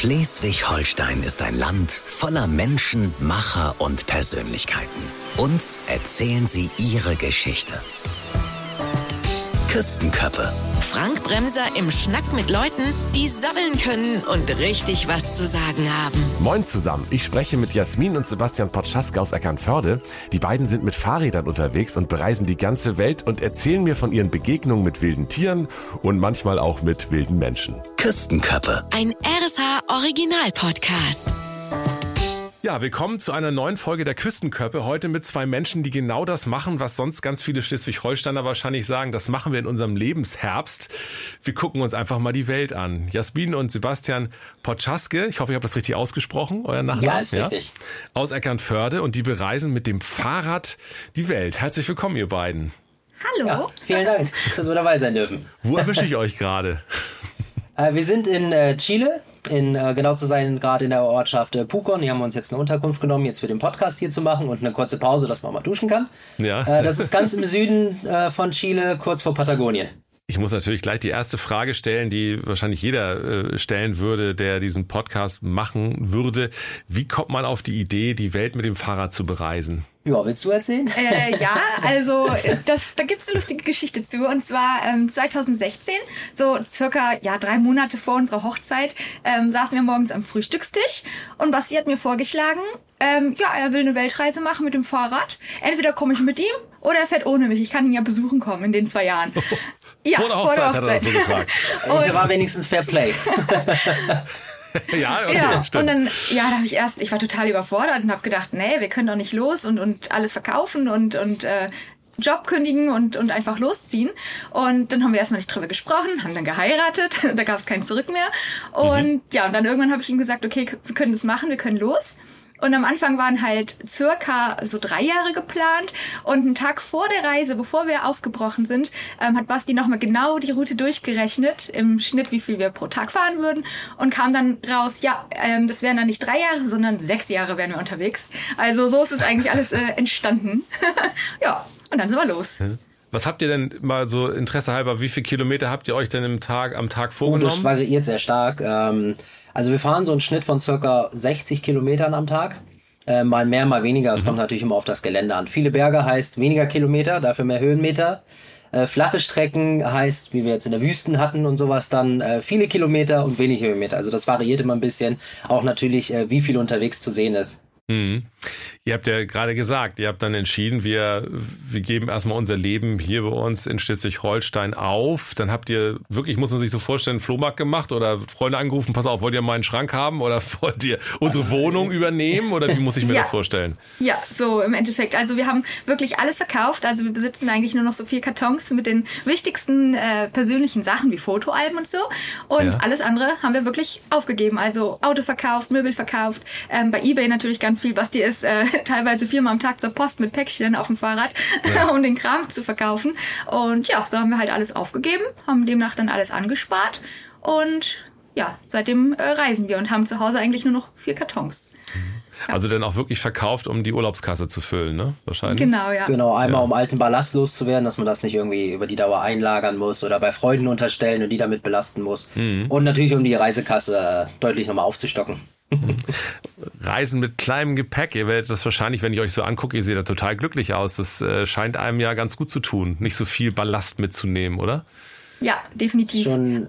Schleswig-Holstein ist ein Land voller Menschen, Macher und Persönlichkeiten. Uns erzählen sie ihre Geschichte. Küstenköppe. Frank Bremser im Schnack mit Leuten, die sabbeln können und richtig was zu sagen haben. Moin zusammen, ich spreche mit Jasmin und Sebastian Potschaska aus Eckernförde. Die beiden sind mit Fahrrädern unterwegs und bereisen die ganze Welt und erzählen mir von ihren Begegnungen mit wilden Tieren und manchmal auch mit wilden Menschen. Küstenköppe. Ein RSH Original Podcast. Ja, willkommen zu einer neuen Folge der Küstenköppe. Heute mit zwei Menschen, die genau das machen, was sonst ganz viele Schleswig-Holsteiner wahrscheinlich sagen. Das machen wir in unserem Lebensherbst. Wir gucken uns einfach mal die Welt an. Jasmin und Sebastian Potschaske, ich hoffe, ich habe das richtig ausgesprochen, euer Nachname. Ja, ist richtig. Aus Eckernförde und die bereisen mit dem Fahrrad die Welt. Herzlich willkommen, ihr beiden. Hallo. Ja, vielen Dank, dass wir dabei sein dürfen. Wo erwische ich euch gerade? Äh, wir sind in äh, Chile, in, äh, genau zu sein, gerade in der Ortschaft äh, Pucon. Hier haben wir uns jetzt eine Unterkunft genommen, jetzt für den Podcast hier zu machen und eine kurze Pause, dass man mal duschen kann. Ja. Äh, das ist ganz im Süden äh, von Chile, kurz vor Patagonien. Ich muss natürlich gleich die erste Frage stellen, die wahrscheinlich jeder äh, stellen würde, der diesen Podcast machen würde. Wie kommt man auf die Idee, die Welt mit dem Fahrrad zu bereisen? Ja, willst du erzählen? Äh, ja, also das, da gibt's eine lustige Geschichte zu. Und zwar ähm, 2016, so circa ja drei Monate vor unserer Hochzeit, ähm, saßen wir morgens am Frühstückstisch und Basti hat mir vorgeschlagen, ähm, ja, er will eine Weltreise machen mit dem Fahrrad. Entweder komme ich mit ihm oder er fährt ohne mich. Ich kann ihn ja besuchen kommen in den zwei Jahren. Ja, vor der Hochzeit, hat er das so gefragt. Ich war wenigstens Fair Play. ja, okay, ja, stimmt. und dann, ja, da habe ich erst, ich war total überfordert und habe gedacht, nee, wir können doch nicht los und, und alles verkaufen und, und äh, Job kündigen und, und einfach losziehen. Und dann haben wir erstmal nicht drüber gesprochen, haben dann geheiratet, da gab es kein Zurück mehr. Und ja, und dann irgendwann habe ich ihm gesagt, okay, wir können das machen, wir können los. Und am Anfang waren halt circa so drei Jahre geplant. Und einen Tag vor der Reise, bevor wir aufgebrochen sind, ähm, hat Basti nochmal genau die Route durchgerechnet, im Schnitt, wie viel wir pro Tag fahren würden. Und kam dann raus, ja, ähm, das wären dann nicht drei Jahre, sondern sechs Jahre wären wir unterwegs. Also so ist es eigentlich alles äh, entstanden. ja, und dann sind wir los. Was habt ihr denn mal so Interesse halber, wie viele Kilometer habt ihr euch denn im Tag, am Tag Und das vorgenommen? variiert sehr stark. Ähm, also wir fahren so einen Schnitt von circa 60 Kilometern am Tag. Äh, mal mehr, mal weniger. Es kommt natürlich immer auf das Gelände an. Viele Berge heißt weniger Kilometer, dafür mehr Höhenmeter. Äh, flache Strecken heißt, wie wir jetzt in der Wüsten hatten und sowas, dann äh, viele Kilometer und wenig Höhenmeter. Also das variiert immer ein bisschen. Auch natürlich, äh, wie viel unterwegs zu sehen ist. Mhm. Ihr habt ja gerade gesagt, ihr habt dann entschieden, wir, wir geben erstmal unser Leben hier bei uns in Schleswig-Holstein auf. Dann habt ihr wirklich, muss man sich so vorstellen, einen Flohmarkt gemacht oder Freunde angerufen, pass auf, wollt ihr meinen Schrank haben oder wollt ihr unsere Wohnung übernehmen oder wie muss ich mir Ja. das vorstellen? Ja, so im Endeffekt. Also wir haben wirklich alles verkauft. Also wir besitzen eigentlich nur noch so vier Kartons mit den wichtigsten äh, persönlichen Sachen wie Fotoalben und so. Und Ja. alles andere haben wir wirklich aufgegeben. Also Auto verkauft, Möbel verkauft. Ähm, bei eBay natürlich ganz viel. Basti ist äh, teilweise viermal am Tag zur Post mit Päckchen auf dem Fahrrad, um den Kram zu verkaufen. Und ja, so haben wir halt alles aufgegeben, haben demnach dann alles angespart. Und ja, seitdem äh, reisen wir und haben zu Hause eigentlich nur noch vier Kartons. Also dann auch wirklich verkauft, um die Urlaubskasse zu füllen, ne? Wahrscheinlich. Genau, ja. Genau, einmal um alten Ballast loszuwerden, dass man das nicht irgendwie über die Dauer einlagern muss oder bei Freunden unterstellen und die damit belasten muss. Und natürlich, um die Reisekasse äh, deutlich nochmal aufzustocken. Reisen mit kleinem Gepäck. Ihr werdet das wahrscheinlich, wenn ich euch so angucke, ihr seht da total glücklich aus. Das äh, scheint einem ja ganz gut zu tun, nicht so viel Ballast mitzunehmen, oder? Ja, definitiv. Schon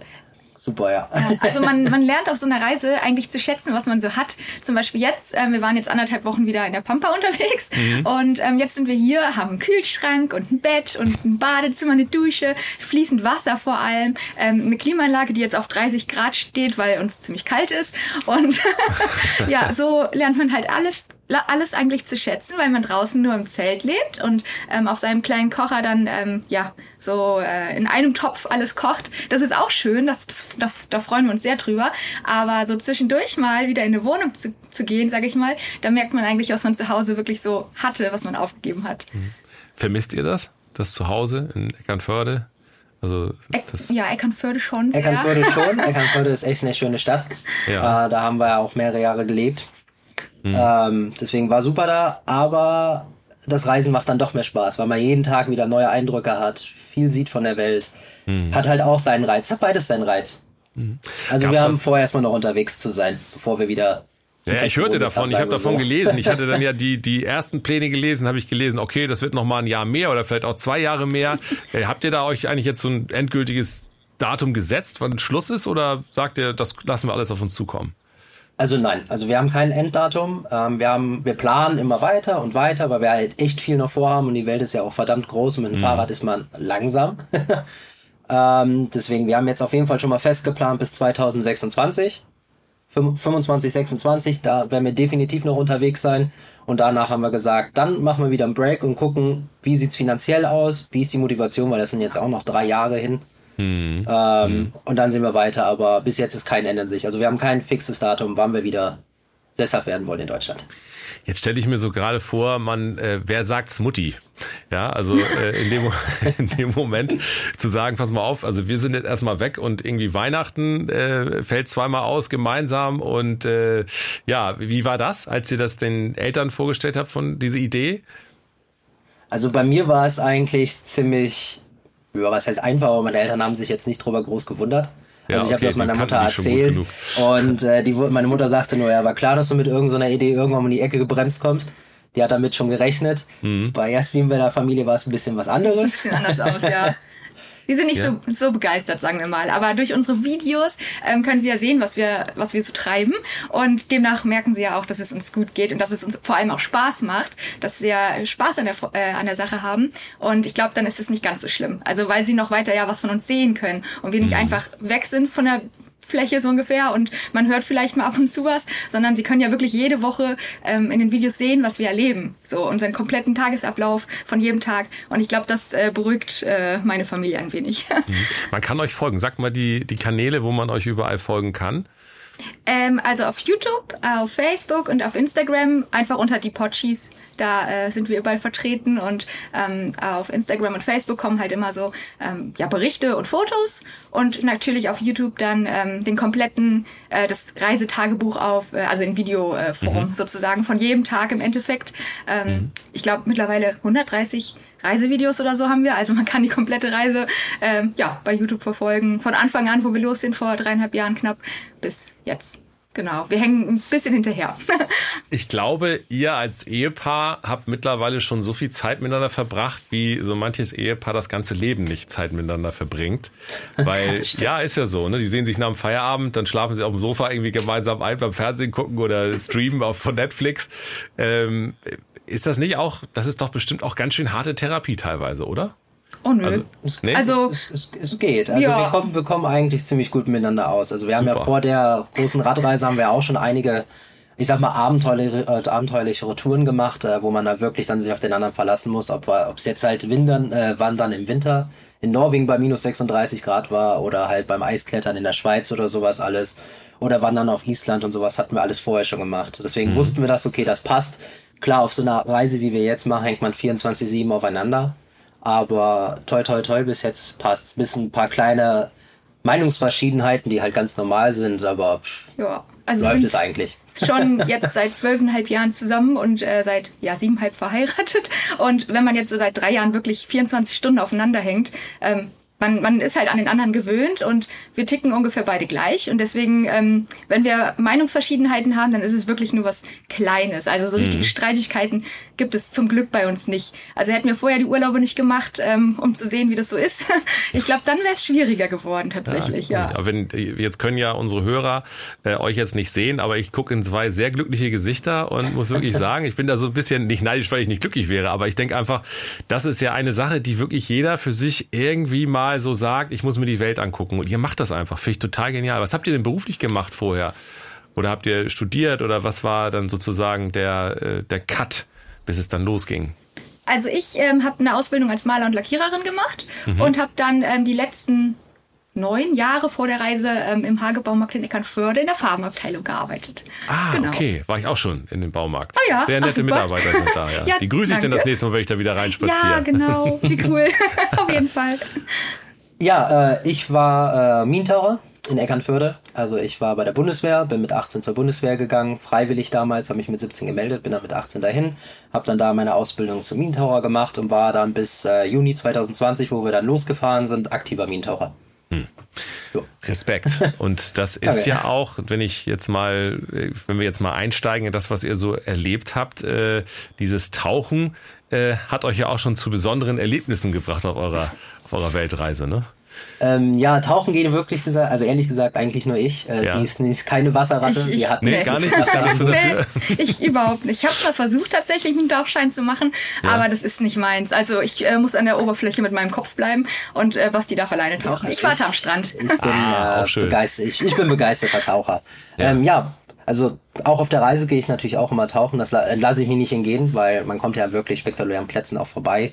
super, ja. Also man, man lernt auf so einer Reise eigentlich zu schätzen, was man so hat. Zum Beispiel jetzt, ähm, wir waren jetzt anderthalb Wochen wieder in der Pampa unterwegs und ähm, jetzt sind wir hier, haben einen Kühlschrank und ein Bett und ein Badezimmer, eine Dusche, fließend Wasser vor allem, ähm, eine Klimaanlage, die jetzt auf 30 Grad steht, weil uns ziemlich kalt ist und ja, so lernt man halt alles alles eigentlich zu schätzen, weil man draußen nur im Zelt lebt und ähm, auf seinem kleinen Kocher dann ähm, ja so äh, in einem Topf alles kocht. Das ist auch schön, da, das, da, da freuen wir uns sehr drüber. Aber so zwischendurch mal wieder in eine Wohnung zu, zu gehen, sage ich mal, da merkt man eigentlich, was man zu Hause wirklich so hatte, was man aufgegeben hat. Vermisst ihr das? Das Zuhause in Eckernförde? Also das, ja, Eckernförde schon sehr. Eckernförde schon. Eckernförde ist echt eine schöne Stadt. Ja. Äh, da haben wir ja auch mehrere Jahre gelebt. Ähm, deswegen war super da, aber das Reisen macht dann doch mehr Spaß, weil man jeden Tag wieder neue Eindrücke hat, viel sieht von der Welt. Hat halt auch seinen Reiz, hat beides seinen Reiz. Also Gab's wir haben da- vor, erstmal noch unterwegs zu sein, bevor wir wieder. Ja, ich hörte davon, ich habe davon gelesen. Ich hatte dann ja die, die ersten Pläne gelesen, habe ich gelesen, okay, das wird noch mal ein Jahr mehr oder vielleicht auch zwei Jahre mehr. Äh, habt ihr da euch eigentlich jetzt so ein endgültiges Datum gesetzt, wann Schluss ist oder sagt ihr, das lassen wir alles auf uns zukommen? Also nein, also wir haben kein Enddatum. Ähm, wir, haben, wir planen immer weiter und weiter, weil wir halt echt viel noch vorhaben und die Welt ist ja auch verdammt groß und mit dem Fahrrad ist man langsam. ähm, deswegen, wir haben jetzt auf jeden Fall schon mal festgeplant bis 2026. Fünf- 25, 26, da werden wir definitiv noch unterwegs sein. Und danach haben wir gesagt, dann machen wir wieder einen Break und gucken, wie sieht's finanziell aus, wie ist die Motivation, weil das sind jetzt auch noch drei Jahre hin. Ähm, Und dann sehen wir weiter, aber bis jetzt ist kein Ende in sich. Also wir haben kein fixes Datum, wann wir wieder sesshaft werden wollen in Deutschland. Jetzt stelle ich mir so gerade vor, man, äh, wer sagt's Mutti? Ja, also äh, in, dem, in dem Moment zu sagen, pass mal auf, also wir sind jetzt erstmal weg und irgendwie Weihnachten äh, fällt zweimal aus gemeinsam und äh, ja, wie war das, als ihr das den Eltern vorgestellt habt von dieser Idee? Also bei mir war es eigentlich ziemlich, ja, was heißt einfach, aber meine Eltern haben sich jetzt nicht drüber groß gewundert. Ja, Also ich habe okay, das meiner Mutter erzählt und äh, die, meine Mutter sagte nur, ja, war klar, dass du mit irgendeiner Idee irgendwann um die Ecke gebremst kommst. Die hat damit schon gerechnet. Mhm. Bei Jasmin bei der Familie war es ein bisschen was Sieht ein anderes. bisschen anders aus, ja. Die sind nicht Ja. so, so begeistert, sagen wir mal. Aber durch unsere Videos ähm, können sie ja sehen, was wir, was wir so treiben. Und demnach merken sie ja auch, dass es uns gut geht und dass es uns vor allem auch Spaß macht, dass wir Spaß an der, äh, an der Sache haben. Und ich glaube, dann ist es nicht ganz so schlimm. Also weil sie noch weiter ja was von uns sehen können und wir nicht einfach weg sind von der Fläche so ungefähr und man hört vielleicht mal ab und zu was, sondern sie können ja wirklich jede Woche ähm, in den Videos sehen, was wir erleben. So unseren kompletten Tagesablauf von jedem Tag. Und ich glaube, das äh, beruhigt äh, meine Familie ein wenig. Man kann euch folgen. Sagt mal die, die Kanäle, wo man euch überall folgen kann. Ähm, also auf YouTube, auf Facebook und auf Instagram einfach unter die Potschis. Da äh, sind wir überall vertreten und ähm, auf Instagram und Facebook kommen halt immer so ähm, ja, Berichte und Fotos und natürlich auf YouTube dann ähm, den kompletten äh, das Reisetagebuch auf, äh, also in Videoform äh, Form sozusagen von jedem Tag im Endeffekt. Ähm, Ich glaube mittlerweile 130 Reisevideos oder so haben wir. Also man kann die komplette Reise ähm, ja, bei YouTube verfolgen. Von Anfang an, wo wir los sind, vor dreieinhalb Jahren knapp, bis jetzt. Genau, wir hängen ein bisschen hinterher. Ich glaube, ihr als Ehepaar habt mittlerweile schon so viel Zeit miteinander verbracht, wie so manches Ehepaar das ganze Leben nicht Zeit miteinander verbringt. Weil, ja, ist ja so, ne? Die sehen sich nach dem Feierabend, dann schlafen sie auf dem Sofa irgendwie gemeinsam ein beim Fernsehen gucken oder streamen auf von Netflix. Ähm, ist das nicht auch, das ist doch bestimmt auch ganz schön harte Therapie teilweise, oder? Oh nö. Also, nee? Also, es, es, es geht. Also Ja. wir, kommen, wir kommen eigentlich ziemlich gut miteinander aus. Also wir haben ja Super. vor der großen Radreise haben wir auch schon einige, ich sag mal, abenteuerliche, äh, abenteuerlichere Touren gemacht, äh, wo man da wirklich dann sich auf den anderen verlassen muss, ob es jetzt halt Windern, äh, Wandern im Winter in Norwegen bei minus 36 Grad war oder halt beim Eisklettern in der Schweiz oder sowas alles. Oder Wandern auf Island und sowas hatten wir alles vorher schon gemacht. Deswegen wussten wir das, okay, das passt. Klar, auf so einer Reise, wie wir jetzt machen, hängt man 24-7 aufeinander. Aber toi toi toi, bis jetzt passt. Bis ein paar kleine Meinungsverschiedenheiten, die halt ganz normal sind, aber pff, ja. Also läuft es eigentlich. schon jetzt seit zwölfeinhalb Jahren zusammen und äh, seit ja siebeneinhalb verheiratet. Und wenn man jetzt so seit drei Jahren wirklich 24 Stunden aufeinander hängt, ähm, man, man ist halt an den anderen gewöhnt und wir ticken ungefähr beide gleich. Und deswegen, ähm, wenn wir Meinungsverschiedenheiten haben, dann ist es wirklich nur was Kleines. Also so richtige Streitigkeiten gibt es zum Glück bei uns nicht. Also hätten wir vorher die Urlaube nicht gemacht, ähm, um zu sehen, wie das so ist. Ich glaube, dann wäre es schwieriger geworden tatsächlich. Ja, Aber wenn, jetzt können ja unsere Hörer äh, euch jetzt nicht sehen, aber ich gucke in zwei sehr glückliche Gesichter und muss wirklich sagen, ich bin da so ein bisschen nicht neidisch, weil ich nicht glücklich wäre, aber ich denke einfach, das ist ja eine Sache, die wirklich jeder für sich irgendwie mal so sagt, ich muss mir die Welt angucken. Und ihr macht das einfach. Finde ich total genial. Was habt ihr denn beruflich gemacht vorher? Oder habt ihr studiert oder was war dann sozusagen der, äh, der Cut, bis es dann losging? Also ich ähm, habe eine Ausbildung als Maler und Lackiererin gemacht Mhm. und habe dann ähm, die letzten neun Jahre vor der Reise ähm, im Hagebaumarkt in Eckernförde in der Farbenabteilung gearbeitet. Ah, Genau. okay. War ich auch schon in dem Baumarkt. Ah ja, Sehr ach, nette super. Mitarbeiter sind da, ja. Ja, die grüße ich dann das nächste Mal, wenn ich da wieder reinspaziere. Ja, genau. Wie cool. Auf jeden Fall. Ja, äh, ich war äh, Minentaucher in Eckernförde. Also ich war bei der Bundeswehr, bin mit 18 zur Bundeswehr gegangen, freiwillig damals, habe mich mit 17 gemeldet, bin dann mit 18 dahin, habe dann da meine Ausbildung zum Minentaucher gemacht und war dann bis äh, Juni 2020, wo wir dann losgefahren sind, aktiver Minentaucher. Jo. Respekt. Und das ist ja auch, wenn ich jetzt mal, wenn wir jetzt mal einsteigen in das, was ihr so erlebt habt, äh, dieses Tauchen äh, hat euch ja auch schon zu besonderen Erlebnissen gebracht auf eurer, auf eurer Weltreise, ne? Ähm, ja, tauchen gehen wirklich gesagt, also ehrlich gesagt eigentlich nur ich. Äh, Ja. Sie ist, ist keine Wasserratte. Ich- ich- sie hat Nee, gar nicht, dafür. Nee, ich überhaupt nicht. Ich habe mal versucht, tatsächlich einen Tauchschein zu machen, aber das ist nicht meins. Also ich äh, muss an der Oberfläche mit meinem Kopf bleiben und äh, Basti darf alleine tauchen. Ich warte am Strand. Ich bin, Ah, äh, begeistert, ich, ich bin begeisterter Taucher. Ja. Ja. Ähm, ja, also auch auf der Reise gehe ich natürlich auch immer tauchen. Das la- lasse ich mir nicht entgehen, weil man kommt ja wirklich spektakulären Plätzen auch vorbei.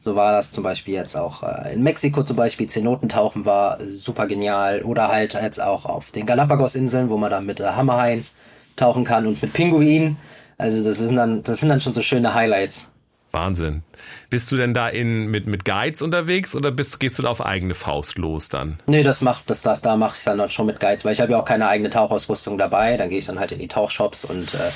So war das zum Beispiel jetzt auch äh, in Mexiko zum Beispiel. Zenotentauchen war äh, super genial. Oder halt jetzt auch auf den Galapagos-Inseln, wo man dann mit äh, Hammerhaien tauchen kann und mit Pinguinen. Also das sind dann, das sind dann schon so schöne Highlights. Wahnsinn. Bist du denn da in, mit, mit Guides unterwegs oder bist, gehst du da auf eigene Faust los dann? Nee, das macht, das, das da mache ich dann schon mit Guides, weil ich habe ja auch keine eigene Tauchausrüstung dabei. Dann gehe ich dann halt in die Tauchshops und äh,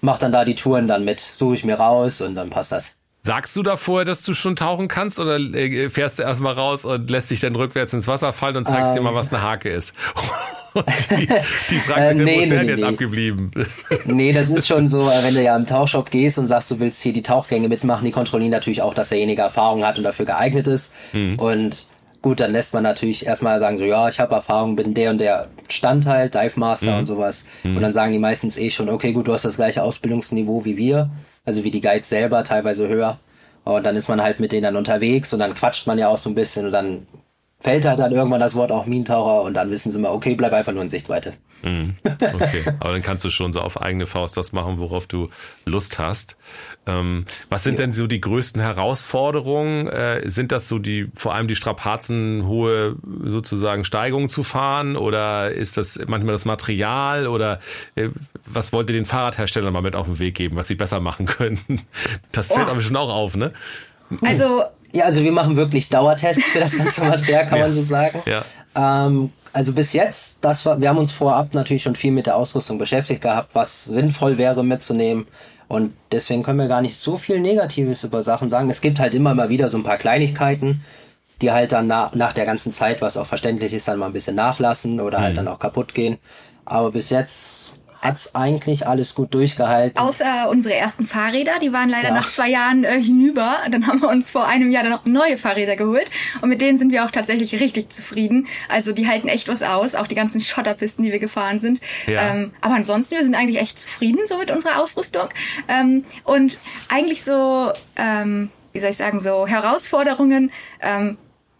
mache dann da die Touren dann mit. Suche ich mir raus und dann passt das. Sagst du da vorher, dass du schon tauchen kannst oder äh, fährst du erstmal raus und lässt dich dann rückwärts ins Wasser fallen und zeigst dir mal, was eine Hake ist? Und die, die fragt mich, Ähm, dann, wo nee, ist der denn nee, jetzt nee. abgeblieben? Nee, das ist schon so, äh, wenn du ja im Tauchshop gehst und sagst, du willst hier die Tauchgänge mitmachen, die kontrollieren natürlich auch, dass derjenige Erfahrung hat und dafür geeignet ist. Und gut, dann lässt man natürlich erstmal sagen, so ja, ich habe Erfahrung, bin der und der Stand halt, Dive Master und sowas. Und dann sagen die meistens eh schon, okay, gut, du hast das gleiche Ausbildungsniveau wie wir, also wie die Guides selber, teilweise höher. Und dann ist man halt mit denen dann unterwegs und dann quatscht man ja auch so ein bisschen und dann fällt halt dann irgendwann das Wort auch Minentaucher und dann wissen sie mal, okay, bleib einfach nur in Sichtweite. Okay, aber dann kannst du schon so auf eigene Faust das machen, worauf du Lust hast. Ähm, was sind denn so die größten Herausforderungen? Äh, sind das so die, vor allem die strapazenhohe sozusagen Steigungen zu fahren oder ist das manchmal das Material oder äh, was wollt ihr den Fahrradherstellern mal mit auf den Weg geben, was sie besser machen können? Das fällt Oh. aber schon auch auf, ne? Also Ja, also wir machen wirklich Dauertests für das ganze Material, kann man so sagen. Ja. Ähm, also bis jetzt, das war, wir haben uns vorab natürlich schon viel mit der Ausrüstung beschäftigt gehabt, was sinnvoll wäre mitzunehmen. Und deswegen können wir gar nicht so viel Negatives über Sachen sagen. Es gibt halt immer mal wieder so ein paar Kleinigkeiten, die halt dann nach, nach der ganzen Zeit, was auch verständlich ist, dann mal ein bisschen nachlassen oder halt dann auch kaputt gehen. Aber bis jetzt hat's eigentlich alles gut durchgehalten. außer unsere ersten Fahrräder, die waren leider Ja. nach zwei Jahren äh, hinüber. Dann haben wir uns vor einem Jahr dann noch neue Fahrräder geholt und mit denen sind wir auch tatsächlich richtig zufrieden. Also die halten echt was aus, auch die ganzen Schotterpisten, die wir gefahren sind. Ja. Ähm, aber ansonsten, wir sind eigentlich echt zufrieden so mit unserer Ausrüstung. Ähm, und eigentlich so, ähm, wie soll ich sagen, so Herausforderungen.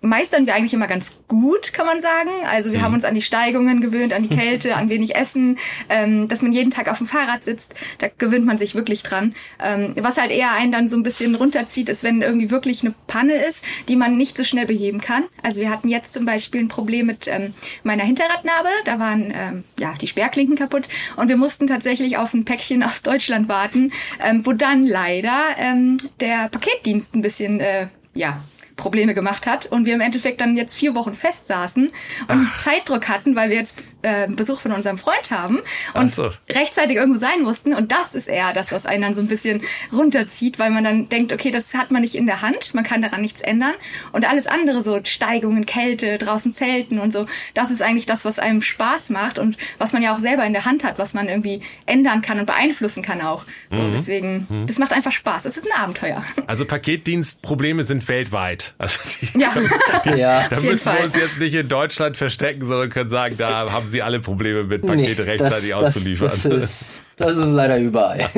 Meistern wir eigentlich immer ganz gut, kann man sagen. Also wir haben uns an die Steigungen gewöhnt, an die Kälte, an wenig Essen, ähm, dass man jeden Tag auf dem Fahrrad sitzt. Da gewöhnt man sich wirklich dran. Ähm, was halt eher einen dann so ein bisschen runterzieht, ist, wenn irgendwie wirklich eine Panne ist, die man nicht so schnell beheben kann. Also wir hatten jetzt zum Beispiel ein Problem mit ähm, meiner Hinterradnabe. Da waren ähm, ja die Sperrklinken kaputt und wir mussten tatsächlich auf ein Päckchen aus Deutschland warten, ähm, wo dann leider ähm, der Paketdienst ein bisschen äh, ja Probleme gemacht hat und wir im Endeffekt dann jetzt vier Wochen fest saßen und Zeitdruck hatten, weil wir jetzt äh, Besuch von unserem Freund haben und Ach so. rechtzeitig irgendwo sein mussten und das ist eher das, was einen dann so ein bisschen runterzieht, weil man dann denkt, okay, das hat man nicht in der Hand, man kann daran nichts ändern und alles andere, so Steigungen, Kälte, draußen Zelten und so, das ist eigentlich das, was einem Spaß macht und was man ja auch selber in der Hand hat, was man irgendwie ändern kann und beeinflussen kann auch. So, Mhm. deswegen, das macht einfach Spaß. Es ist ein Abenteuer. Also Paketdienstprobleme sind weltweit. Also die, Ja. Ja. da müssen wir uns jetzt nicht in Deutschland verstecken, sondern können sagen, da haben sie alle Probleme mit Pakete rechtzeitig auszuliefern. Das, das, ist, das ist leider überall.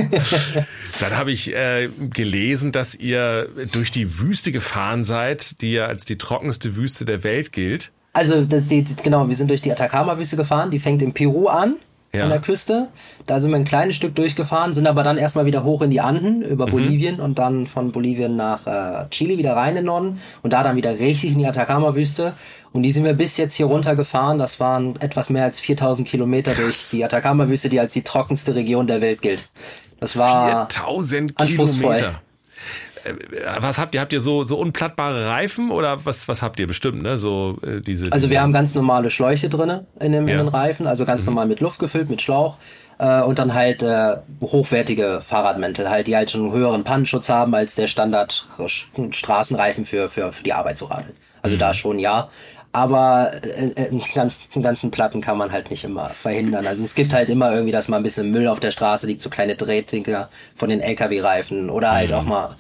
Dann habe ich äh, gelesen, dass ihr durch die Wüste gefahren seid, die ja als die trockenste Wüste der Welt gilt. Also, das, die, genau, wir sind durch die Atacama-Wüste gefahren. Die fängt in Peru an, Ja. an der Küste. Da sind wir ein kleines Stück durchgefahren, sind aber dann erstmal wieder hoch in die Anden, Mhm. über Bolivien und dann von Bolivien nach äh, Chile wieder rein in den Norden und da dann wieder richtig in die Atacama-Wüste. Und die sind wir bis jetzt hier runtergefahren. Das waren etwas mehr als 4000 Kilometer durch die Atacama-Wüste, die als die trockenste Region der Welt gilt. Das war 4000 anspruchsvoll. Kilometer. Äh, Was habt ihr? Habt ihr so, so unplattbare Reifen oder was, was habt ihr bestimmt, ne? So, äh, diese, Also wir haben ganz normale Schläuche drinne in, dem, Ja. in den Reifen, also ganz normal mit Luft gefüllt, mit Schlauch. Äh, und dann halt äh, hochwertige Fahrradmäntel, halt, die halt schon einen höheren Pannenschutz haben als der Standard Straßenreifen für, für, für die Arbeit zu radeln. Also da schon ja. aber äh, äh, einen, ganzen, ganzen Platten kann man halt nicht immer verhindern. Also es gibt halt immer irgendwie, dass mal ein bisschen Müll auf der Straße liegt, so kleine Drehtinker von den LKW-Reifen oder halt mhm. auch mal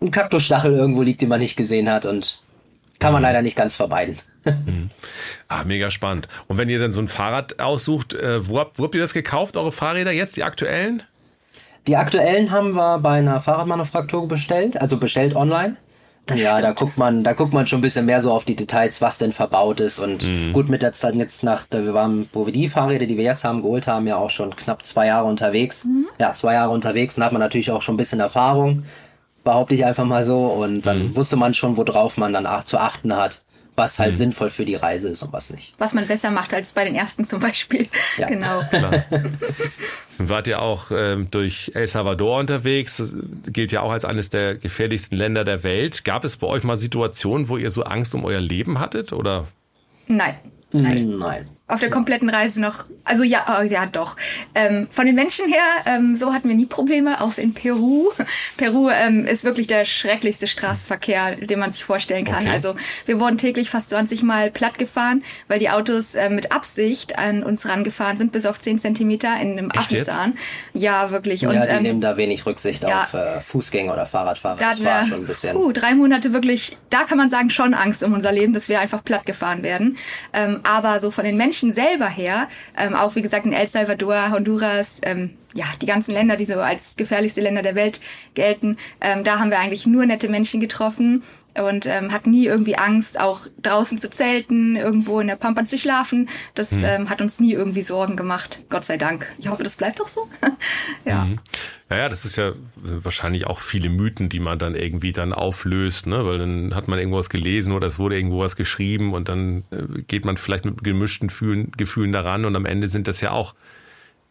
ein Kaktusstachel irgendwo liegt, den man nicht gesehen hat und kann man mhm. leider nicht ganz vermeiden. Mhm. Ah, mega spannend. Und wenn ihr dann so ein Fahrrad aussucht, äh, wo, habt, wo habt ihr das gekauft, eure Fahrräder jetzt, die aktuellen? Die aktuellen haben wir bei einer Fahrradmanufaktur bestellt, also bestellt online. Ja, da guckt man, da guckt man schon ein bisschen mehr so auf die Details, was denn verbaut ist. Und mhm. gut, mit der Zeit jetzt nach, wir waren, wo wir die Fahrräder, die wir jetzt haben, geholt haben, ja auch schon knapp zwei Jahre unterwegs. Mhm. Ja, zwei Jahre unterwegs und hat man natürlich auch schon ein bisschen Erfahrung, behaupte ich einfach mal so. Und dann mhm. wusste man schon, worauf man dann zu achten hat was halt mhm. sinnvoll für die Reise ist und was nicht. Was man besser macht als bei den ersten zum Beispiel. Ja. Genau. Klar. Wart ihr auch ähm, durch El Salvador unterwegs? Das gilt ja auch als eines der gefährlichsten Länder der Welt. Gab es bei euch mal Situationen, wo ihr so Angst um euer Leben hattet? Oder? Nein. Nein. Nein auf der kompletten Reise noch. Also ja, oh, ja doch. Ähm, von den Menschen her, ähm, so hatten wir nie Probleme, außer in Peru. Peru ähm, ist wirklich der schrecklichste Straßenverkehr, den man sich vorstellen kann. Okay. Also wir wurden täglich fast 20 Mal platt gefahren, weil die Autos äh, mit Absicht an uns rangefahren sind, bis auf 10 Zentimeter in einem Affenzahn. Ja, wirklich. Und, ja, die ähm, nehmen da wenig Rücksicht ja, auf äh, Fußgänger oder Fahrradfahrer. Da das war schon ein bisschen. Uh, drei Monate wirklich, da kann man sagen, schon Angst um unser Leben, dass wir einfach platt gefahren werden. Ähm, aber so von den Menschen Menschen selber her, ähm, auch wie gesagt in El Salvador, Honduras, ähm, ja, die ganzen Länder, die so als gefährlichste Länder der Welt gelten, ähm, da haben wir eigentlich nur nette Menschen getroffen und ähm, hatten nie irgendwie Angst, auch draußen zu zelten, irgendwo in der Pampa zu schlafen. Das mhm. ähm, hat uns nie irgendwie Sorgen gemacht. Gott sei Dank. Ich hoffe, das bleibt doch so. ja. Mhm. Ja, das ist ja wahrscheinlich auch viele Mythen, die man dann irgendwie dann auflöst, ne? Weil dann hat man irgendwo was gelesen oder es wurde irgendwo was geschrieben und dann äh, geht man vielleicht mit gemischten Gefühlen, Gefühlen daran und am Ende sind das ja auch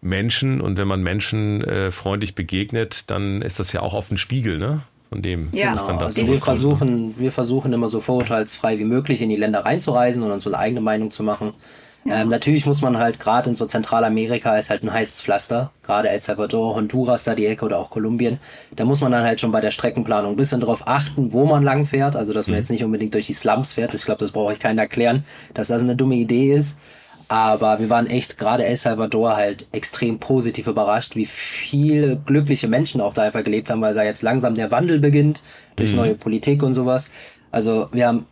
Menschen und wenn man Menschen äh, freundlich begegnet, dann ist das ja auch auf den Spiegel, ne? von dem, ja, was dann genau. dazu also wir versuchen, wir versuchen immer so vorurteilsfrei wie möglich in die Länder reinzureisen und uns so eine eigene Meinung zu machen. Ja. Ähm, natürlich muss man halt gerade in so Zentralamerika ist halt ein heißes Pflaster, gerade El Salvador, Honduras da die Ecke oder auch Kolumbien. Da muss man dann halt schon bei der Streckenplanung ein bisschen drauf achten, wo man lang fährt. Also dass man mhm. jetzt nicht unbedingt durch die Slums fährt. Ich glaube, das brauche ich keinen erklären, dass das eine dumme Idee ist. Aber wir waren echt gerade El Salvador halt extrem positiv überrascht, wie viele glückliche Menschen auch da einfach gelebt haben, weil da jetzt langsam der Wandel beginnt durch mhm. neue Politik und sowas. Also wir haben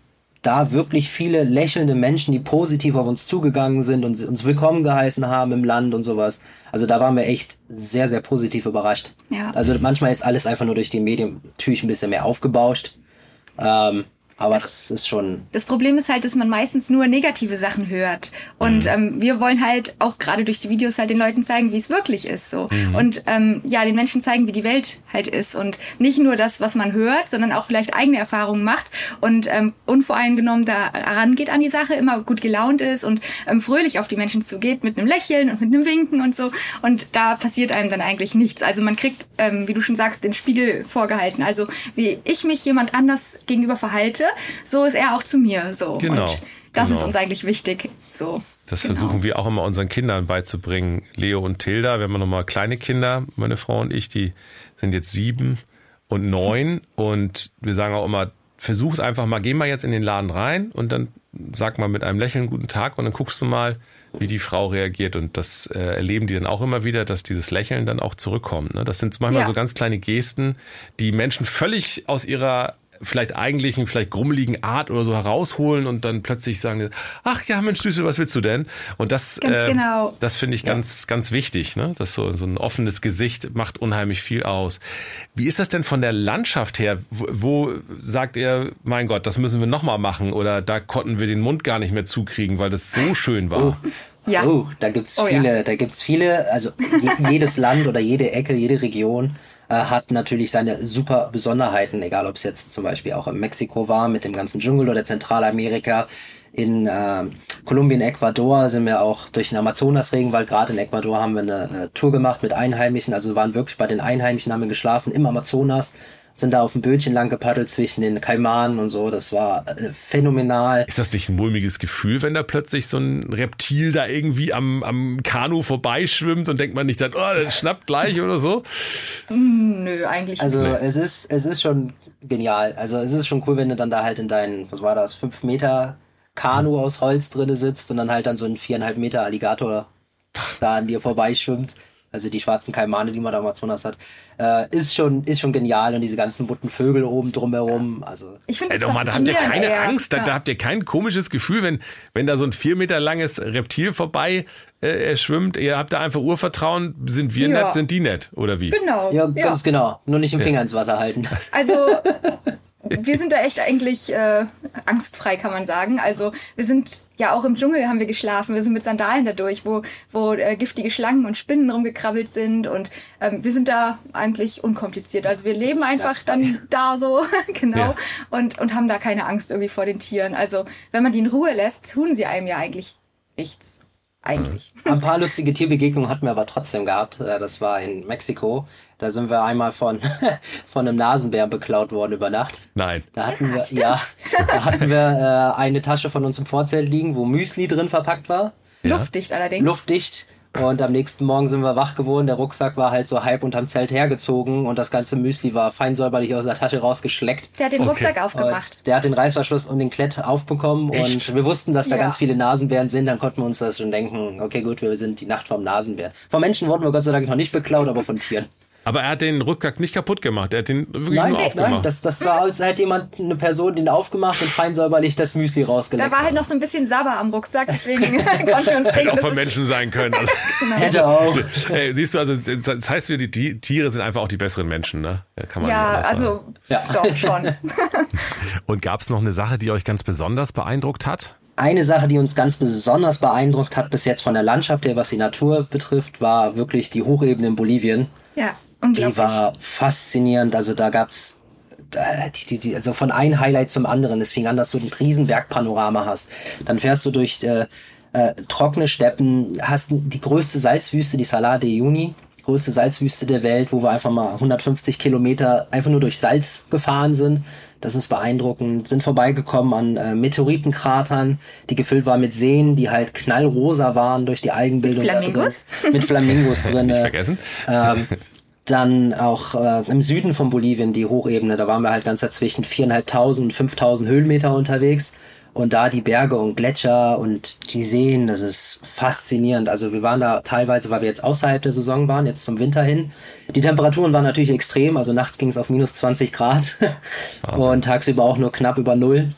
da wirklich viele lächelnde Menschen, die positiv auf uns zugegangen sind und uns willkommen geheißen haben im Land und sowas. Also da waren wir echt sehr, sehr positiv überrascht. Ja. Also manchmal ist alles einfach nur durch die Medien natürlich ein bisschen mehr aufgebauscht. Ähm, aber das, das, ist schon. Das Problem ist halt, dass man meistens nur negative Sachen hört. Und mhm. ähm, wir wollen halt auch gerade durch die Videos halt den Leuten zeigen, wie es wirklich ist. So. Mhm. Und ähm, ja, den Menschen zeigen, wie die Welt halt ist. Und nicht nur das, was man hört, sondern auch vielleicht eigene Erfahrungen macht und ähm, unvoreingenommen da rangeht an die Sache, immer gut gelaunt ist und ähm, fröhlich auf die Menschen zugeht mit einem Lächeln und mit einem Winken und so. Und da passiert einem dann eigentlich nichts. Also man kriegt, ähm, wie du schon sagst, den Spiegel vorgehalten. Also wie ich mich jemand anders gegenüber verhalte, so ist er auch zu mir. So. Genau. Und das genau. ist uns eigentlich wichtig. So. Das genau. versuchen wir auch immer unseren Kindern beizubringen. Leo und Tilda, wir haben nochmal kleine Kinder, meine Frau und ich, die sind jetzt sieben und neun. Und wir sagen auch immer, versuch einfach mal, geh mal jetzt in den Laden rein und dann sag mal mit einem Lächeln guten Tag und dann guckst du mal, wie die Frau reagiert. Und das äh, erleben die dann auch immer wieder, dass dieses Lächeln dann auch zurückkommt. Ne? Das sind manchmal ja. so ganz kleine Gesten, die Menschen völlig aus ihrer vielleicht eigentlichen, vielleicht grummeligen Art oder so herausholen und dann plötzlich sagen, ach ja, Mensch, Süße, was willst du denn? Und das, äh, genau. das finde ich ganz, ganz wichtig, ne? Das so, so ein offenes Gesicht macht unheimlich viel aus. Wie ist das denn von der Landschaft her? Wo, wo sagt ihr, mein Gott, das müssen wir nochmal machen oder da konnten wir den Mund gar nicht mehr zukriegen, weil das so schön war? Oh. Ja. Oh, da gibt's oh, viele, ja. da gibt's viele, also jedes Land oder jede Ecke, jede Region äh, hat natürlich seine super Besonderheiten, egal ob es jetzt zum Beispiel auch in Mexiko war mit dem ganzen Dschungel oder Zentralamerika. In äh, Kolumbien, Ecuador sind wir auch durch den Amazonas-Regenwald. Gerade in Ecuador haben wir eine äh, Tour gemacht mit Einheimischen. Also waren wirklich bei den Einheimischen, haben wir geschlafen im Amazonas sind da auf dem Bötchen lang gepaddelt zwischen den Kaimanen und so. Das war äh, phänomenal. Ist das nicht ein mulmiges Gefühl, wenn da plötzlich so ein Reptil da irgendwie am, am Kanu vorbeischwimmt und denkt man nicht dann, oh, das schnappt gleich oder so? Mm, nö, eigentlich also, nicht. Also es ist, es ist schon genial. Also es ist schon cool, wenn du dann da halt in deinen, was war das, fünf Meter Kanu aus Holz drinne sitzt und dann halt dann so ein viereinhalb Meter Alligator da an dir vorbeischwimmt. Also die schwarzen Kaimane, die man da am Amazonas hat, äh, ist schon ist schon genial und diese ganzen bunten Vögel oben drumherum. Also Ich finde doch mal, da habt ihr keine eher. Angst, da, Ja. da habt ihr kein komisches Gefühl, wenn, wenn da so ein vier Meter langes Reptil vorbei äh, schwimmt. Ihr habt da einfach Urvertrauen, sind wir Ja. nett, sind die nett, oder wie? Genau. ja, ganz genau. Nur nicht den Finger ins Wasser halten. Also wir sind da echt eigentlich äh, angstfrei, kann man sagen. Also wir sind ja auch im Dschungel haben wir geschlafen. Wir sind mit Sandalen dadurch, wo wo äh, giftige Schlangen und Spinnen rumgekrabbelt sind und ähm, wir sind da eigentlich unkompliziert. Also wir leben einfach dann da so genau Ja. und und haben da keine Angst irgendwie vor den Tieren. Also wenn man die in Ruhe lässt, tun sie einem ja eigentlich nichts. Eigentlich. Ein paar lustige Tierbegegnungen hatten wir aber trotzdem gehabt. Äh, Das war in Mexiko. Da sind wir einmal von, von einem Nasenbären beklaut worden über Nacht. Nein. Da hatten wir, ja, da hatten wir äh, eine Tasche von uns im Vorzelt liegen, wo Müsli drin verpackt war. Luftdicht allerdings. Luftdicht. Und am nächsten Morgen sind wir wach geworden. Der Rucksack war halt so halb unterm Zelt hergezogen und das ganze Müsli war fein säuberlich aus der Tasche rausgeschleckt. Der hat den Okay. Rucksack aufgemacht. Und der hat den Reißverschluss und den Klett aufbekommen Echt? und wir wussten, dass da Ja. ganz viele Nasenbären sind. Dann konnten wir uns das schon denken, okay gut, wir sind die Nacht vom Nasenbär. Von Menschen wurden wir Gott sei Dank noch nicht beklaut, aber von Tieren. Aber er hat den Rückgang nicht kaputt gemacht. Er hat den wirklich Nein, nur aufgemacht. nein, das, das sah aus, als hätte jemand, eine Person den aufgemacht und fein säuberlich das Müsli Da rausgeleckt. war halt noch so ein bisschen Sabber am Rucksack, deswegen konnten wir uns Hätte denken, auch das von Menschen sein können. Also, Hätte auch. Ey, siehst du, also das heißt, wir die Ti- Tiere sind einfach auch die besseren Menschen, ne? Ja, kann man Ja, also Ja. doch schon. Und gab es noch eine Sache, die euch ganz besonders beeindruckt hat? Eine Sache, die uns ganz besonders beeindruckt hat bis jetzt von der Landschaft her, was die Natur betrifft, war wirklich die Hochebene in Bolivien. Ja, Die war faszinierend. Also da gab's äh, die, die, die, also von einem Highlight zum anderen. Es fing an, dass du ein riesen Bergpanorama hast. Dann fährst du durch äh, äh, trockene Steppen, hast die größte Salzwüste, die Salar de Uyuni, die größte Salzwüste der Welt, wo wir einfach mal 150 Kilometer einfach nur durch Salz gefahren sind. Das ist beeindruckend. Sind vorbeigekommen an äh, Meteoritenkratern, die gefüllt waren mit Seen, die halt knallrosa waren durch die Algenbildung. drin. Flamingos? Mit Flamingos drin. Nicht vergessen. Ähm, dann auch äh, im Süden von Bolivien, die Hochebene, da waren wir halt ganz dazwischen 4.500 und 5.000 Höhenmeter unterwegs. Und da die Berge und Gletscher und die Seen, das ist faszinierend. Also wir waren da teilweise, weil wir jetzt außerhalb der Saison waren, jetzt zum Winter hin. Die Temperaturen waren natürlich extrem, also nachts ging es auf minus 20 Grad und tagsüber auch nur knapp über Null.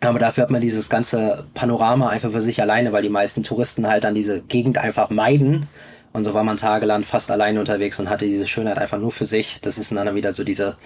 Aber dafür hat man dieses ganze Panorama einfach für sich alleine, weil die meisten Touristen halt dann diese Gegend einfach meiden. Und so war man tagelang fast alleine unterwegs und hatte diese Schönheit einfach nur für sich. Das ist dann wieder so diese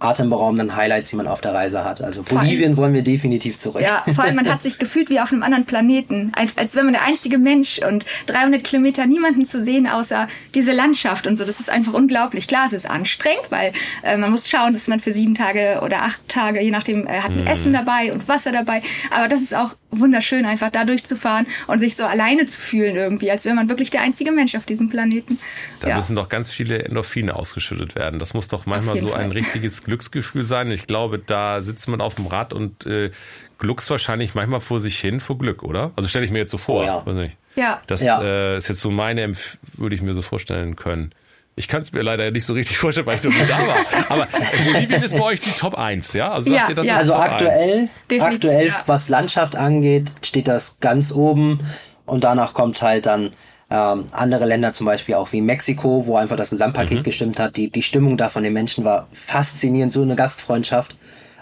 atemberaubenden Highlights, die man auf der Reise hat. Also Vor allem- Bolivien wollen wir definitiv zurück. Ja, vor allem man hat sich gefühlt wie auf einem anderen Planeten, als, als wäre man der einzige Mensch und 300 Kilometer niemanden zu sehen außer diese Landschaft und so. Das ist einfach unglaublich. Klar, es ist anstrengend, weil äh, man muss schauen, dass man für sieben Tage oder acht Tage, je nachdem, äh, hat ein Essen dabei und Wasser dabei. Aber das ist auch wunderschön, einfach da durchzufahren und sich so alleine zu fühlen irgendwie, als wäre man wirklich der einzige Mensch auf diesem Planeten. Da ja. müssen doch ganz viele Endorphine ausgeschüttet werden. Das muss doch manchmal so ein Fall. richtiges Glücksgefühl sein. Ich glaube, da sitzt man auf dem Rad und äh, gluckst wahrscheinlich manchmal vor sich hin vor Glück, oder? Also stelle ich mir jetzt so vor. Oh ja. Weiß nicht. Ja. Das Ja. äh, ist jetzt so meine, Empf würde ich mir so vorstellen können. Ich kann es mir leider nicht so richtig vorstellen, weil ich noch nicht da war. Aber Bolivien ist bei euch die Top 1, ja? Also sagt Ja, ihr, das ja. ist Also Top aktuell, Definitiv, aktuell, ja. was Landschaft angeht, steht das ganz oben. Und danach kommt halt dann ähm, andere Länder, zum Beispiel auch wie Mexiko, wo einfach das Gesamtpaket Mhm. gestimmt hat. Die, die Stimmung da von den Menschen war faszinierend, so eine Gastfreundschaft.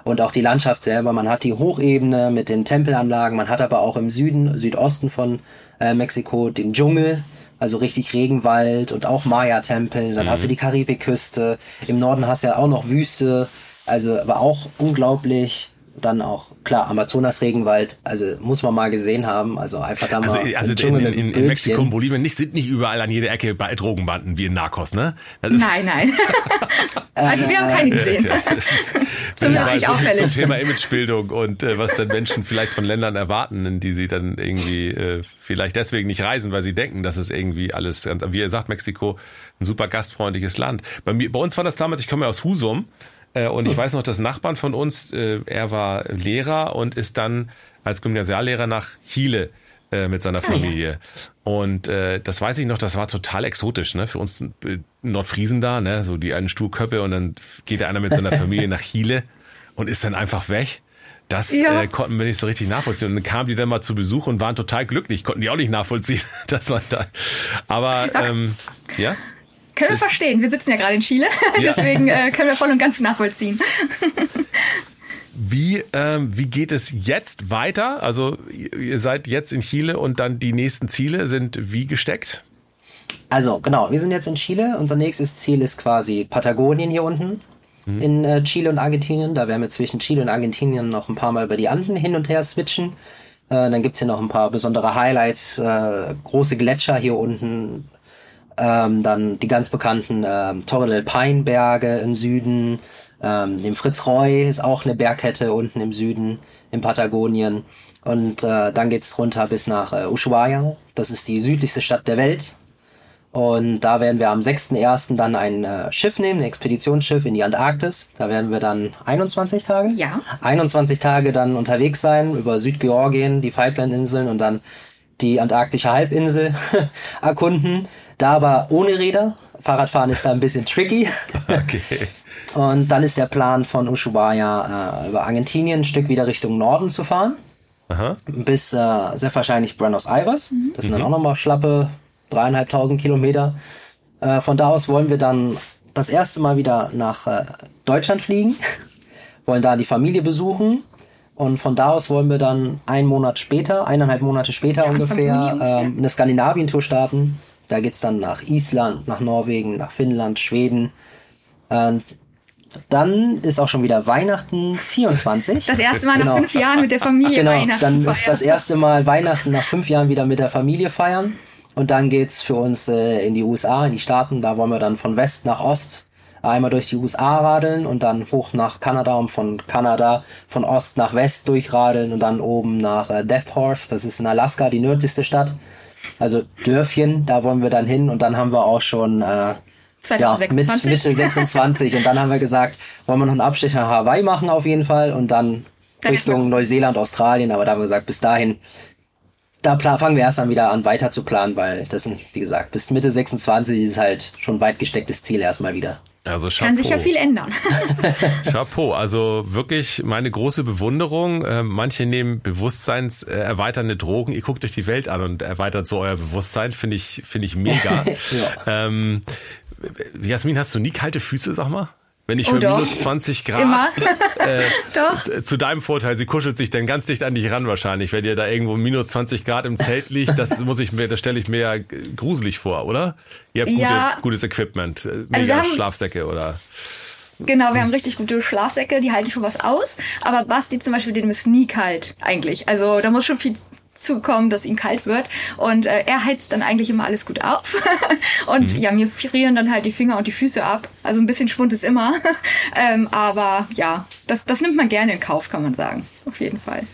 Und auch die Landschaft selber. Man hat die Hochebene mit den Tempelanlagen, man hat aber auch im Süden, Südosten von äh, Mexiko den Dschungel, also richtig Regenwald und auch Maya-Tempel. Dann hast du die Karibikküste. Im Norden hast du ja auch noch Wüste. Also war auch unglaublich. Dann auch, klar, Amazonas-Regenwald, also muss man mal gesehen haben. Also einfach da mal Also, im also in, Dschungel in, in, in Mexiko und Bolivien nicht, sind nicht überall an jeder Ecke bei Drogenbanden wie in Narcos, ne? Das ist- Nein, nein. also wir haben keine gesehen. Ja, das ist Zumindest mal nicht auffällig. Zum Thema Imagebildung und äh, was dann Menschen vielleicht von Ländern erwarten, in die sie dann irgendwie äh, vielleicht deswegen nicht reisen, weil sie denken, dass es irgendwie alles, ganz- wie ihr sagt, Mexiko ein super gastfreundliches Land. Bei mir, bei uns war das damals, ich komme ja aus Husum und ich weiß noch, dass Nachbarn von uns, äh, er war Lehrer und ist dann als Gymnasiallehrer nach Chile äh, mit seiner Familie. Und äh, das weiß ich noch, das war total exotisch, ne? Für uns äh, Nordfriesen da, ne? So die einen Stuhlköppe und dann geht einer mit seiner Familie nach Chile und ist dann einfach weg. Das Ja. äh, konnten wir nicht so richtig nachvollziehen. Und dann kamen die dann mal zu Besuch und waren total glücklich, konnten die auch nicht nachvollziehen, dass man da. Aber ähm, ja. Können wir verstehen. Wir sitzen ja gerade in Chile, Ja. deswegen äh, können wir voll und ganz nachvollziehen. Wie, ähm, wie geht es jetzt weiter? Also ihr seid jetzt in Chile und dann die nächsten Ziele sind wie gesteckt? Also, genau, wir sind jetzt in Chile. Unser nächstes Ziel ist quasi Patagonien hier unten in äh, Chile und Argentinien. Da werden wir zwischen Chile und Argentinien noch ein paar Mal über die Anden hin und her switchen. Äh, dann gibt's hier noch ein paar besondere Highlights, äh, große Gletscher hier unten, ähm, dann die ganz bekannten ähm, Torre del Paine Berge im Süden, ähm, dem Fritz Roy ist auch eine Bergkette unten im Süden, in Patagonien. Und äh, dann geht's runter bis nach äh, Ushuaia. Das ist die südlichste Stadt der Welt. Und da werden wir am 6.1. dann ein äh, Schiff nehmen, ein Expeditionsschiff in die Antarktis. Da werden wir dann 21 Tage? Ja. 21 Tage dann unterwegs sein, über Südgeorgien, die Falklandinseln und dann die antarktische Halbinsel erkunden. Da aber ohne Räder. Fahrradfahren ist da ein bisschen tricky. Okay. Und dann ist der Plan von Ushuaia äh, über Argentinien ein Stück wieder Richtung Norden zu fahren. Aha. Bis äh, sehr wahrscheinlich Buenos Aires. Das sind dann auch nochmal schlappe dreieinhalbtausend Kilometer. Äh, von da aus wollen wir dann das erste Mal wieder nach äh, Deutschland fliegen, wollen da die Familie besuchen. Und von da aus wollen wir dann einen Monat später, eineinhalb Monate später Anfang ungefähr. Ähm, eine Skandinavien-Tour starten. Da geht's dann nach Island, nach Norwegen, nach Finnland, Schweden. Und dann ist auch schon wieder Weihnachten 24. Das erste Mal nach Genau. fünf Jahren mit der Familie Genau, Weihnachten dann ist feiern. das erste Mal Weihnachten nach fünf Jahren wieder mit der Familie feiern. Und dann geht's für uns äh, in die USA, in die Staaten. Da wollen wir dann von West nach Ost einmal durch die USA radeln und dann hoch nach Kanada und von Kanada von Ost nach West durchradeln und dann oben nach äh, Death Horse. Das ist in Alaska, die nördlichste Stadt. Also Dörfchen, da wollen wir dann hin und dann haben wir auch schon äh, ja, mit 2026. Mitte 26 und dann haben wir gesagt, wollen wir noch einen Abstecher nach Hawaii machen auf jeden Fall und dann, Dann Richtung Neuseeland, Australien, aber da haben wir gesagt, bis dahin, da fangen wir erst dann wieder an weiter zu planen, weil das sind, wie gesagt, bis Mitte 26 ist halt schon weit gestecktes Ziel erstmal wieder. Also Chapeau. Kann sich ja viel ändern. Chapeau, also wirklich meine große Bewunderung. Äh, manche nehmen bewusstseinserweiternde erweiternde Drogen. Ihr guckt euch die Welt an und erweitert so euer Bewusstsein. Finde ich, finde ich mega. ähm, Jasmin, hast du nie kalte Füße, sag mal? Wenn ich Oh, höre doch. minus 20 Grad. Äh, zu deinem Vorteil, sie kuschelt sich dann ganz dicht an dich ran wahrscheinlich, wenn ihr da irgendwo minus 20 Grad im Zelt liegt. Das muss ich mir, das stelle ich mir ja gruselig vor, oder? Ihr habt gute, Ja. gutes Equipment, äh, Also mega haben- Schlafsäcke oder. Genau, wir haben richtig gute Schlafsäcke, die halten schon was aus. Aber Basti zum Beispiel, dem ist nie kalt eigentlich. Also da muss schon viel zukommen, dass ihm kalt wird. Und äh, er heizt dann eigentlich immer alles gut auf. und ja, mir frieren dann halt die Finger und die Füße ab. Also ein bisschen Schwund ist immer. ähm, aber ja, das, das nimmt man gerne in Kauf, kann man sagen. Auf jeden Fall.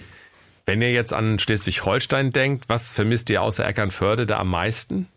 Wenn ihr jetzt an Schleswig-Holstein denkt, was vermisst ihr außer Eckernförde da am meisten?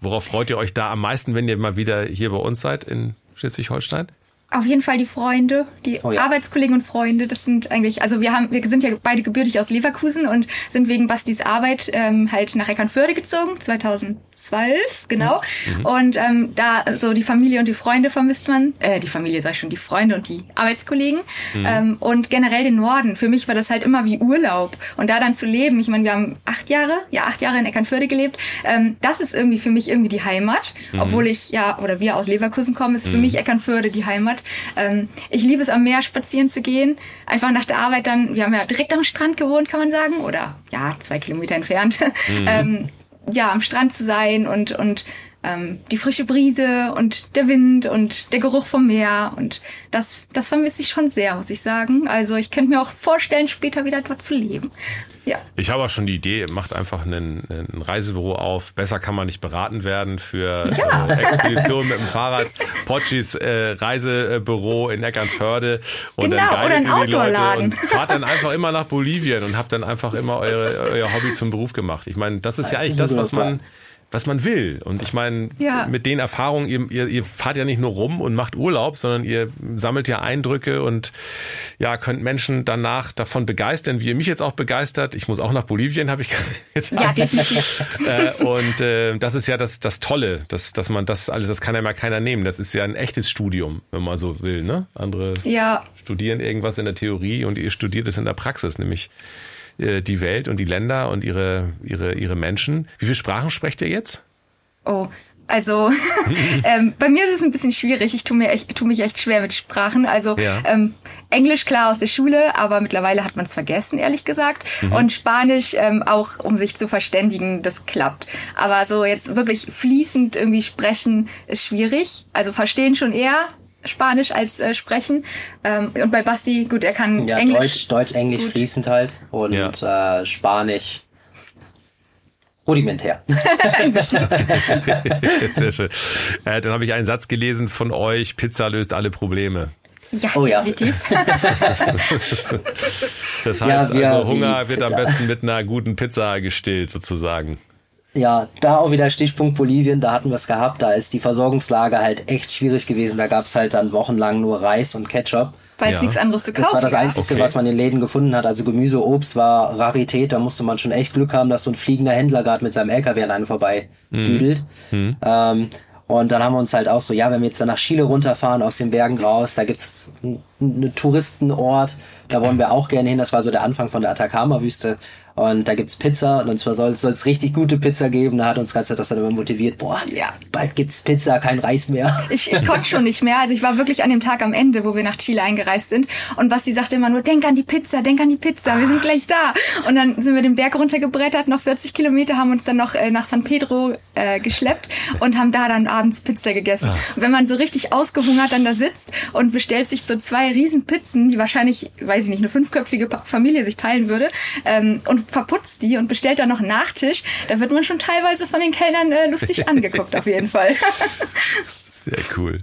Worauf freut ihr euch da am meisten, wenn ihr mal wieder hier bei uns seid in Schleswig-Holstein? Auf jeden Fall die Freunde, die Oh ja. Arbeitskollegen und Freunde, das sind eigentlich, also wir haben, wir sind ja beide gebürtig aus Leverkusen und sind wegen Bastis Arbeit ähm, halt nach Eckernförde gezogen, 2012, genau. Und ähm, da so die Familie und die Freunde vermisst man, äh, die Familie sag ich schon, die Freunde und die Arbeitskollegen ähm, und generell den Norden. Für mich war das halt immer wie Urlaub und da dann zu leben. Ich meine, wir haben acht Jahre, ja acht Jahre in Eckernförde gelebt. Ähm, das ist irgendwie für mich irgendwie die Heimat, obwohl ich ja oder wir aus Leverkusen kommen, ist für mich Eckernförde die Heimat. Ähm, ich liebe es am Meer spazieren zu gehen, einfach nach der Arbeit dann. Wir haben ja direkt am Strand gewohnt, kann man sagen, oder ja zwei Kilometer entfernt. ähm, ja, am Strand zu sein und und ähm, die frische Brise und der Wind und der Geruch vom Meer und das, das vermisse ich schon sehr, muss ich sagen. Also ich könnte mir auch vorstellen, später wieder dort zu leben. Ja. Ich habe auch schon die Idee, macht einfach ein Reisebüro auf. Besser kann man nicht beraten werden für äh, Expeditionen mit dem Fahrrad. Pochis äh, Reisebüro in Eckernförde. Und Genau, dann oder ein guidet ihr die Leute Outdoor-Laden. und fahrt dann einfach immer nach Bolivien und habt dann einfach immer eure, euer Hobby zum Beruf gemacht. Ich meine, das ist ja eigentlich das, was man was man will. Und ich meine, Ja. mit den Erfahrungen, ihr, ihr, ihr fahrt ja nicht nur rum und macht Urlaub, sondern ihr sammelt ja Eindrücke und ja, könnt Menschen danach davon begeistern, wie ihr mich jetzt auch begeistert. Ich muss auch nach Bolivien, habe ich getan. Ja, definitiv. äh, und äh, das ist ja das, das Tolle, dass, dass man das alles, das kann ja mal keiner nehmen. Das ist ja ein echtes Studium, wenn man so will. Ne? Andere Ja, studieren irgendwas in der Theorie und ihr studiert es in der Praxis, nämlich äh, die Welt und die Länder und ihre, ihre, ihre Menschen. Wie viele Sprachen sprecht ihr jetzt? oh. Also ähm, bei mir ist es ein bisschen schwierig. Ich tue mir echt, tue mich echt schwer mit Sprachen. Also Ja. ähm, Englisch klar aus der Schule, aber mittlerweile hat man es vergessen, ehrlich gesagt. Mhm. Und Spanisch ähm, auch, um sich zu verständigen, das klappt. Aber so jetzt wirklich fließend irgendwie sprechen ist schwierig. Also verstehen schon eher Spanisch als äh, sprechen. Ähm, und bei Basti, gut, er kann Ja, Englisch. Deutsch, Deutsch, Englisch Gut. fließend halt und äh, Spanisch rudimentär. Sehr schön. Äh, dann habe ich einen Satz gelesen von euch, Pizza löst alle Probleme. Ja, Oh ja. definitiv. Das Ja, heißt wir- also, Hunger wird am besten mit einer guten Pizza gestillt, sozusagen. Ja, da auch wieder Stichpunkt Bolivien, da hatten wir es gehabt, da ist die Versorgungslage halt echt schwierig gewesen. Da gab es halt dann wochenlang nur Reis und Ketchup. Weil es Ja. nichts anderes zu kaufen Das war das. Einzige, Okay. was man in den Läden gefunden hat. Also Gemüse, Obst war Rarität. Da musste man schon echt Glück haben, dass so ein fliegender Händler gerade mit seinem LKW alleine vorbei düdelt. Ähm, und dann haben wir uns halt auch so, ja, wenn wir jetzt dann nach Chile runterfahren, aus den Bergen raus, da gibt's einen, einen Touristenort, da wollen wir auch gerne hin. Das war so der Anfang von der Atacama-Wüste. Und da gibt's Pizza und zwar soll es richtig gute Pizza geben. Da hat uns ganz das dann immer motiviert, boah, Ja. bald gibt's Pizza, kein Reis mehr. Ich, ich konnte schon nicht mehr. Also ich war wirklich an dem Tag am Ende, wo wir nach Chile eingereist sind. Und Basti sagte immer nur, denk an die Pizza, denk an die Pizza, wir sind gleich da. Und dann sind wir den Berg runtergebrettert, noch 40 Kilometer, haben uns dann noch äh, nach San Pedro äh, geschleppt und haben da dann abends Pizza gegessen. Und wenn man so richtig ausgehungert dann da sitzt und bestellt sich so zwei riesen Pizzen, die wahrscheinlich, weiß ich nicht, eine fünfköpfige Familie sich teilen würde, ähm, und verputzt die und bestellt dann noch einen Nachtisch, da wird man schon teilweise von den Kellnern äh, lustig angeguckt auf jeden Fall. Sehr cool.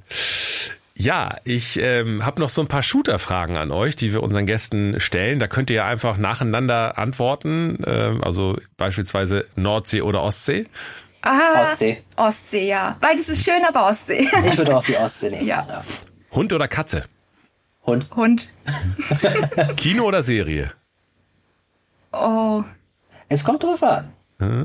Ja, ich ähm, habe noch so ein paar Shooter-Fragen an euch, die wir unseren Gästen stellen. Da könnt ihr ja einfach nacheinander antworten. Ähm, also beispielsweise Nordsee oder Ostsee. Ah, Ostsee. Ostsee, ja. Beides ist schön, aber Ostsee. Ich würde auch die Ostsee nehmen. Ja. Hund oder Katze? Hund. Hund. Kino oder Serie? Oh. Es kommt drauf an.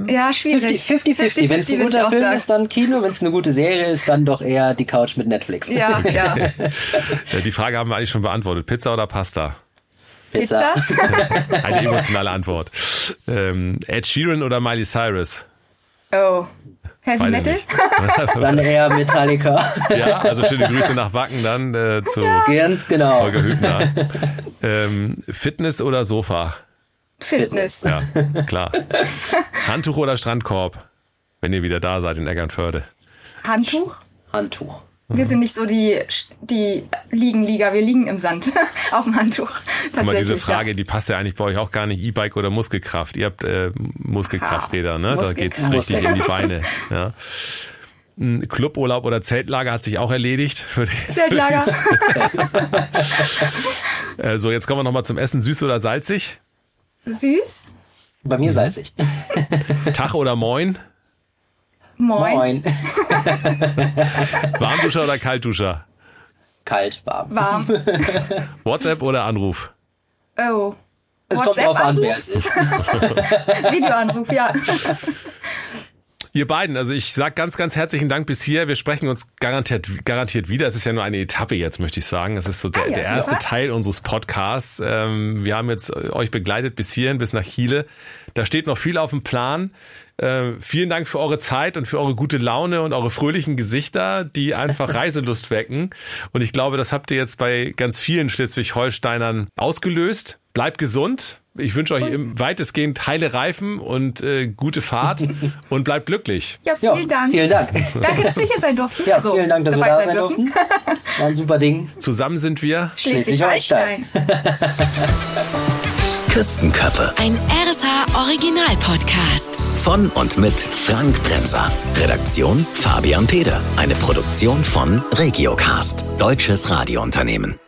Ja, schwierig. 50-50. Wenn es ein guter Film sagen. ist, dann Kino. Wenn es eine gute Serie ist, dann doch eher die Couch mit Netflix. Ja, ja. Die Frage haben wir eigentlich schon beantwortet. Pizza oder Pasta? Pizza. Eine emotionale Antwort. Ähm, Ed Sheeran oder Miley Cyrus? Oh. Heavy Beide Metal? Dann eher Metallica. Ja, also schöne Grüße nach Wacken dann äh, zu Ganz genau. Holger Hübner. Ähm, Fitness oder Sofa? Fitness. Ja, klar. Handtuch oder Strandkorb? Wenn ihr wieder da seid in Eckernförde. Handtuch? Handtuch. Wir sind nicht so die, die Liegenliga, wir liegen im Sand. Auf dem Handtuch. Guck mal, diese Frage, die passt ja eigentlich bei euch auch gar nicht. E-Bike oder Muskelkraft? Ihr habt äh, Muskelkrafträder, ne? Da geht's Muskelkraft. richtig in die Beine. Ja. Ein Cluburlaub oder Zeltlager hat sich auch erledigt. Für die, Ja. Zeltlager. äh, so, jetzt kommen wir nochmal zum Essen. Süß oder salzig? Süß. Bei mir salzig. Tag oder Moin? Moin. Moin. Warmduscher oder Kaltduscher? Kalt, warm. Warm. WhatsApp oder Anruf? Oh. Es kommt drauf an, wer es ist. Videoanruf, ja. Ihr beiden, also ich sag ganz, ganz herzlichen Dank bis hier. Wir sprechen uns garantiert, garantiert wieder. Es ist ja nur eine Etappe jetzt, möchte ich sagen. Es ist so der, Ah ja, der erste ah. Teil unseres Podcasts. Ähm, wir haben jetzt euch begleitet bis hierhin, bis nach Chile. Da steht noch viel auf dem Plan. Äh, vielen Dank für eure Zeit und für eure gute Laune und eure fröhlichen Gesichter, die einfach Reiselust wecken. Und ich glaube, das habt ihr jetzt bei ganz vielen Schleswig-Holsteinern ausgelöst. Bleibt gesund. Ich wünsche euch im weitestgehend heile Reifen und äh, gute Fahrt und bleibt glücklich. Ja, Ja, vielen Dank. Vielen Dank. Danke, dass wir hier sein durften. Ja, Also, vielen Dank, dass wir dabei da sein durften. War ein super Ding. Zusammen sind wir Schleswig-Holstein. Küstenköppe Ein RSH Original Podcast. von und mit Frank Bremser. Redaktion Fabian Peder. Eine Produktion von Regiocast, deutsches Radiounternehmen.